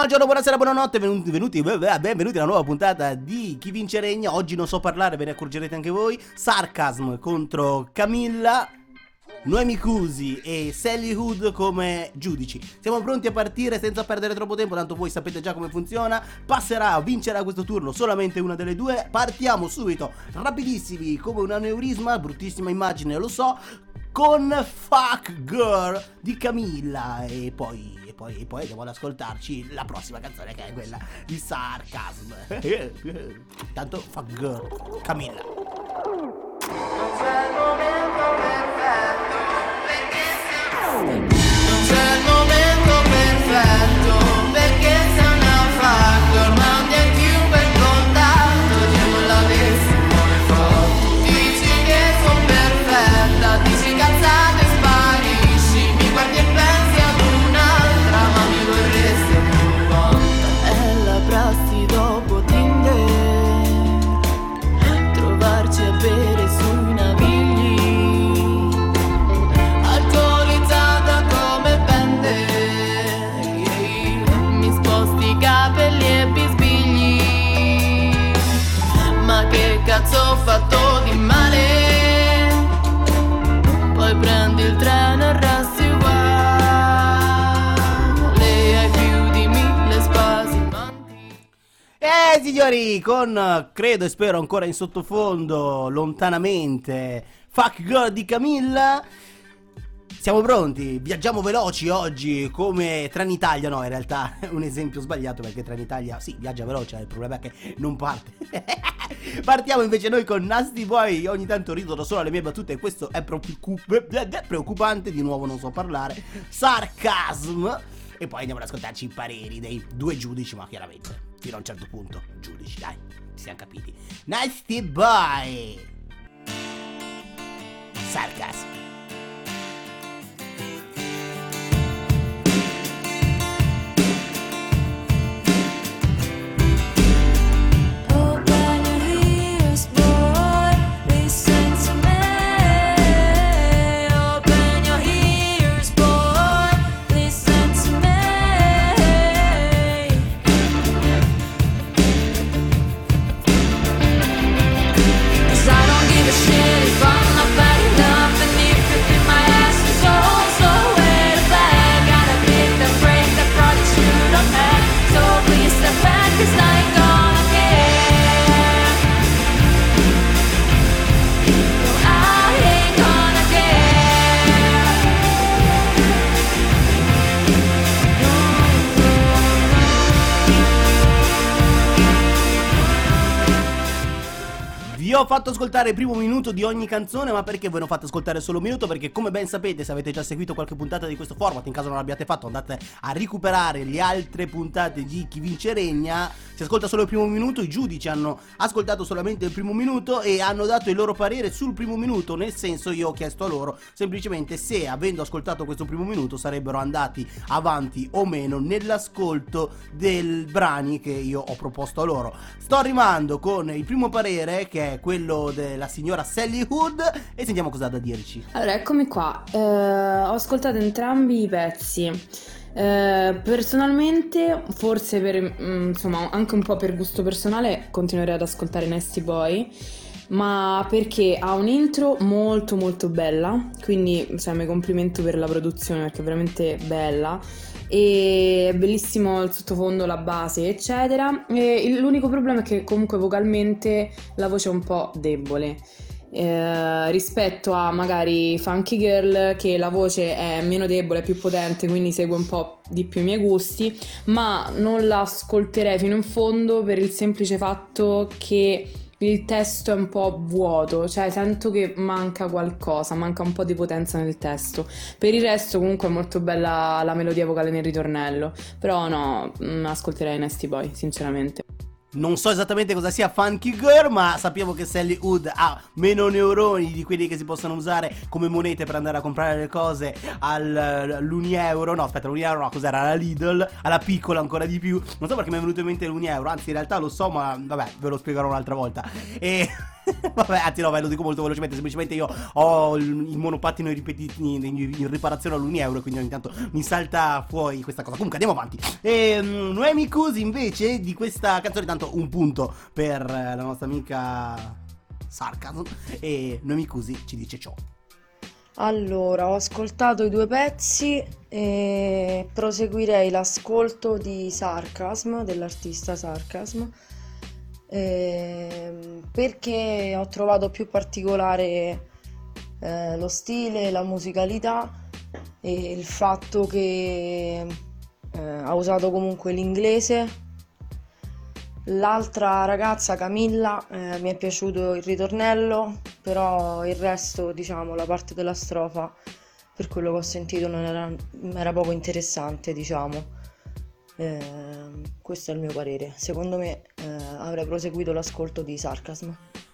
Buongiorno, buonasera, buonanotte, venuti, venuti, benvenuti alla nuova puntata di Chi vince regna. Oggi non so parlare, ve ne accorgerete anche voi. Sarcasm contro Camilla. Noemi Cusi e Sally Hood come giudici. Siamo pronti a partire senza perdere troppo tempo, tanto voi sapete già come funziona. Passerà, vincerà questo turno solamente una delle due. Partiamo subito, rapidissimi, come un aneurisma, bruttissima immagine, lo so, con Fuck Girl di Camilla e poi poi, e poi andiamo ad ascoltarci la prossima canzone che è quella di Sarcasm. Tanto fa girl, Camilla. Non c'è momento Signori, con credo e spero ancora in sottofondo, lontanamente, Fuck Girl di Camilla. Siamo pronti? Viaggiamo veloci oggi come Trenitalia, no in realtà è un esempio sbagliato perché Trenitalia sì viaggia veloce, il problema è che non parte. Partiamo invece noi con Nasty Boy, ogni tanto ridono solo alle mie battute e questo è preoccup- preoccupante, di nuovo non so parlare. Sarcasm. E poi andiamo ad ascoltarci i pareri dei due giudici, ma chiaramente fino a un certo punto giudici, dai, ci siamo capiti. Nasty Boy. Sarcasm. Vi ho fatto ascoltare il primo minuto di ogni canzone, ma perché voi non fate ascoltare solo un minuto? Perché come ben sapete, se avete già seguito qualche puntata di questo format, in caso non l'abbiate fatto, andate a recuperare le altre puntate di Chi vince regna. Si ascolta solo il primo minuto, i giudici hanno ascoltato solamente il primo minuto e hanno dato il loro parere sul primo minuto, nel senso io ho chiesto a loro semplicemente se avendo ascoltato questo primo minuto sarebbero andati avanti o meno nell'ascolto del brani che io ho proposto a loro. Sto rimando con il primo parere che è quello della signora Sally Hood e sentiamo cosa ha da dirci. Allora, eccomi qua. Eh, ho ascoltato entrambi i pezzi. Eh, personalmente, forse per mm, insomma, anche un po' per gusto personale, continuerei ad ascoltare Nasty Boy. Ma perché ha un intro molto molto bella, quindi cioè, mi complimento per la produzione perché è veramente bella e è bellissimo il sottofondo, la base, eccetera. E l'unico problema è che comunque vocalmente la voce è un po' debole. eh, rispetto a magari Funky Girl che la voce è meno debole, è più potente, quindi segue un po' di più i miei gusti, ma non la ascolterei fino in fondo per il semplice fatto che il testo è un po' vuoto, cioè sento che manca qualcosa, manca un po' di potenza nel testo. Per il resto comunque è molto bella la melodia vocale nel ritornello, però no, mm, ascolterei Nasty Boy, sinceramente. Non so esattamente cosa sia Funky Girl, ma sappiamo che Sally Hood ha meno neuroni di quelli che si possono usare come monete per andare a comprare le cose al- all'Unieuro. No, aspetta, l'Unieuro no, cos'era? La Lidl, alla piccola ancora di più. Non so perché mi è venuto in mente l'Unieuro, anzi in realtà lo so, ma vabbè, ve lo spiegherò un'altra volta. E Vabbè, anzi no, vai, lo dico molto velocemente, semplicemente io ho il, il monopattino in, in- in- riparazione all'Unieuro, quindi ogni tanto mi salta fuori questa cosa. Comunque andiamo avanti. E, mm, Noemi Cusi invece di questa canzone, tanto un punto per eh, la nostra amica Sarcasm e Noemi Cusi ci dice ciò. Allora, ho ascoltato i due pezzi e proseguirei l'ascolto di Sarcasm, dell'artista Sarcasm, ehm, perché ho trovato più particolare eh, lo stile, la musicalità e il fatto che eh, ha usato comunque l'inglese. L'altra ragazza, Camilla, eh, mi è piaciuto il ritornello, però il resto, diciamo, la parte della strofa, per quello che ho sentito, non era, era poco interessante, diciamo. Ehm, questo è il mio parere. Secondo me eh, avrei proseguito l'ascolto di Sarcasm.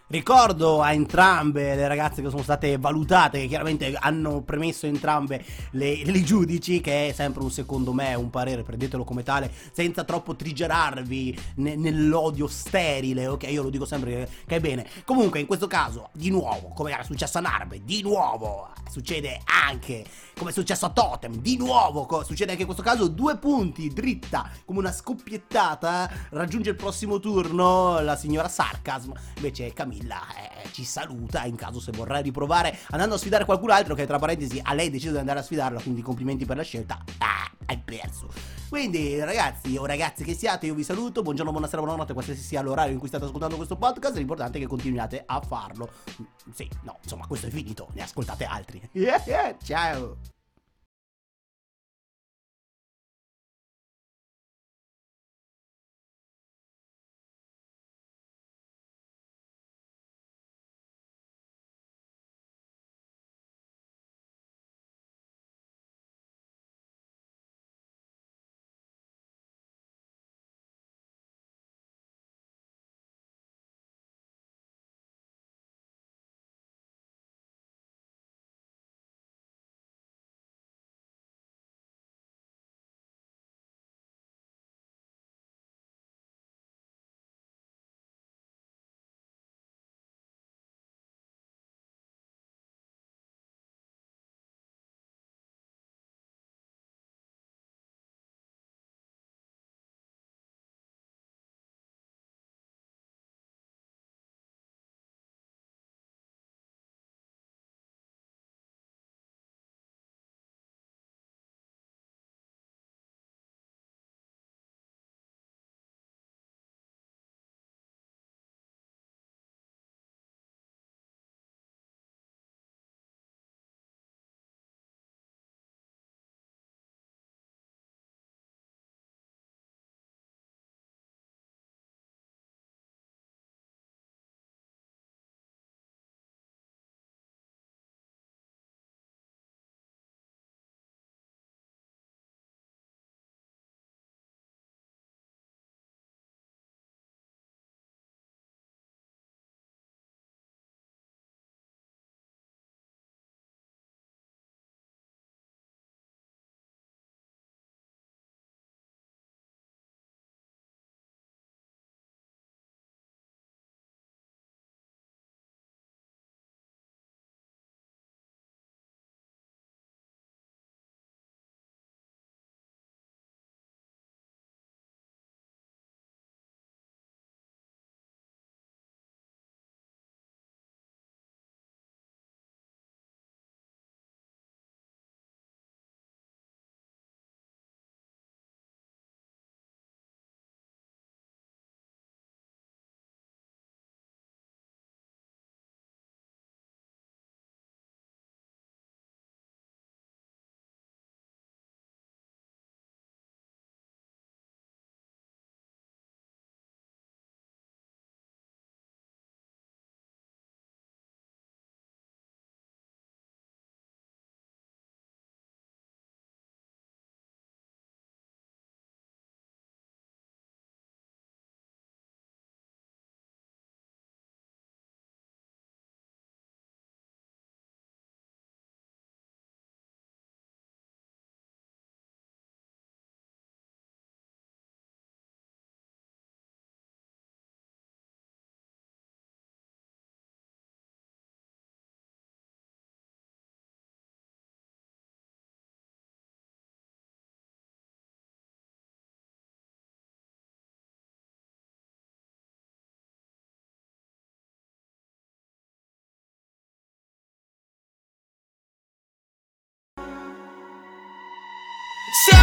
Ricordo a entrambe le ragazze che sono state valutate, che chiaramente hanno premesso entrambe le, le giudici, che è sempre un secondo me un parere, prendetelo come tale, senza troppo trigerarvi ne- nell'odio sterile, ok? Io lo dico sempre che, che è bene. Comunque, in questo caso, di nuovo, come era successo a Narbe, di nuovo succede anche, come è successo a Totem, di nuovo co- succede anche in questo caso, due punti dritta, come una scoppiettata, raggiunge il prossimo turno la signora Sarcasm, invece Camilla eh, ci saluta in caso se vorrà riprovare andando a sfidare qualcun altro che tra parentesi a lei deciso di andare a sfidarla, quindi complimenti per la scelta. Ah, hai perso. Quindi ragazzi o ragazze che siate, io vi saluto, buongiorno, buonasera, buonanotte, qualsiasi sia l'orario in cui state ascoltando questo podcast, l'importante è che continuiate a farlo. Sì, no, insomma, questo è finito, ne ascoltate altri. Ciao.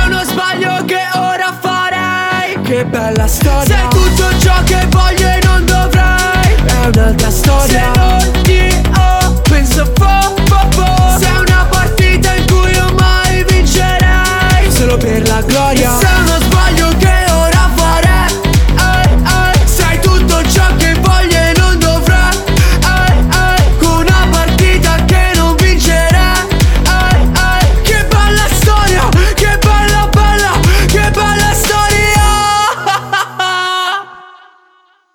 è uno sbaglio che ora farei. Che bella storia. Sei tutto ciò che voglio e non dovrei È un'altra storia. Se non ti ho, penso po' po' po' Sei una partita in cui io mai vincerei. Solo per la gloria.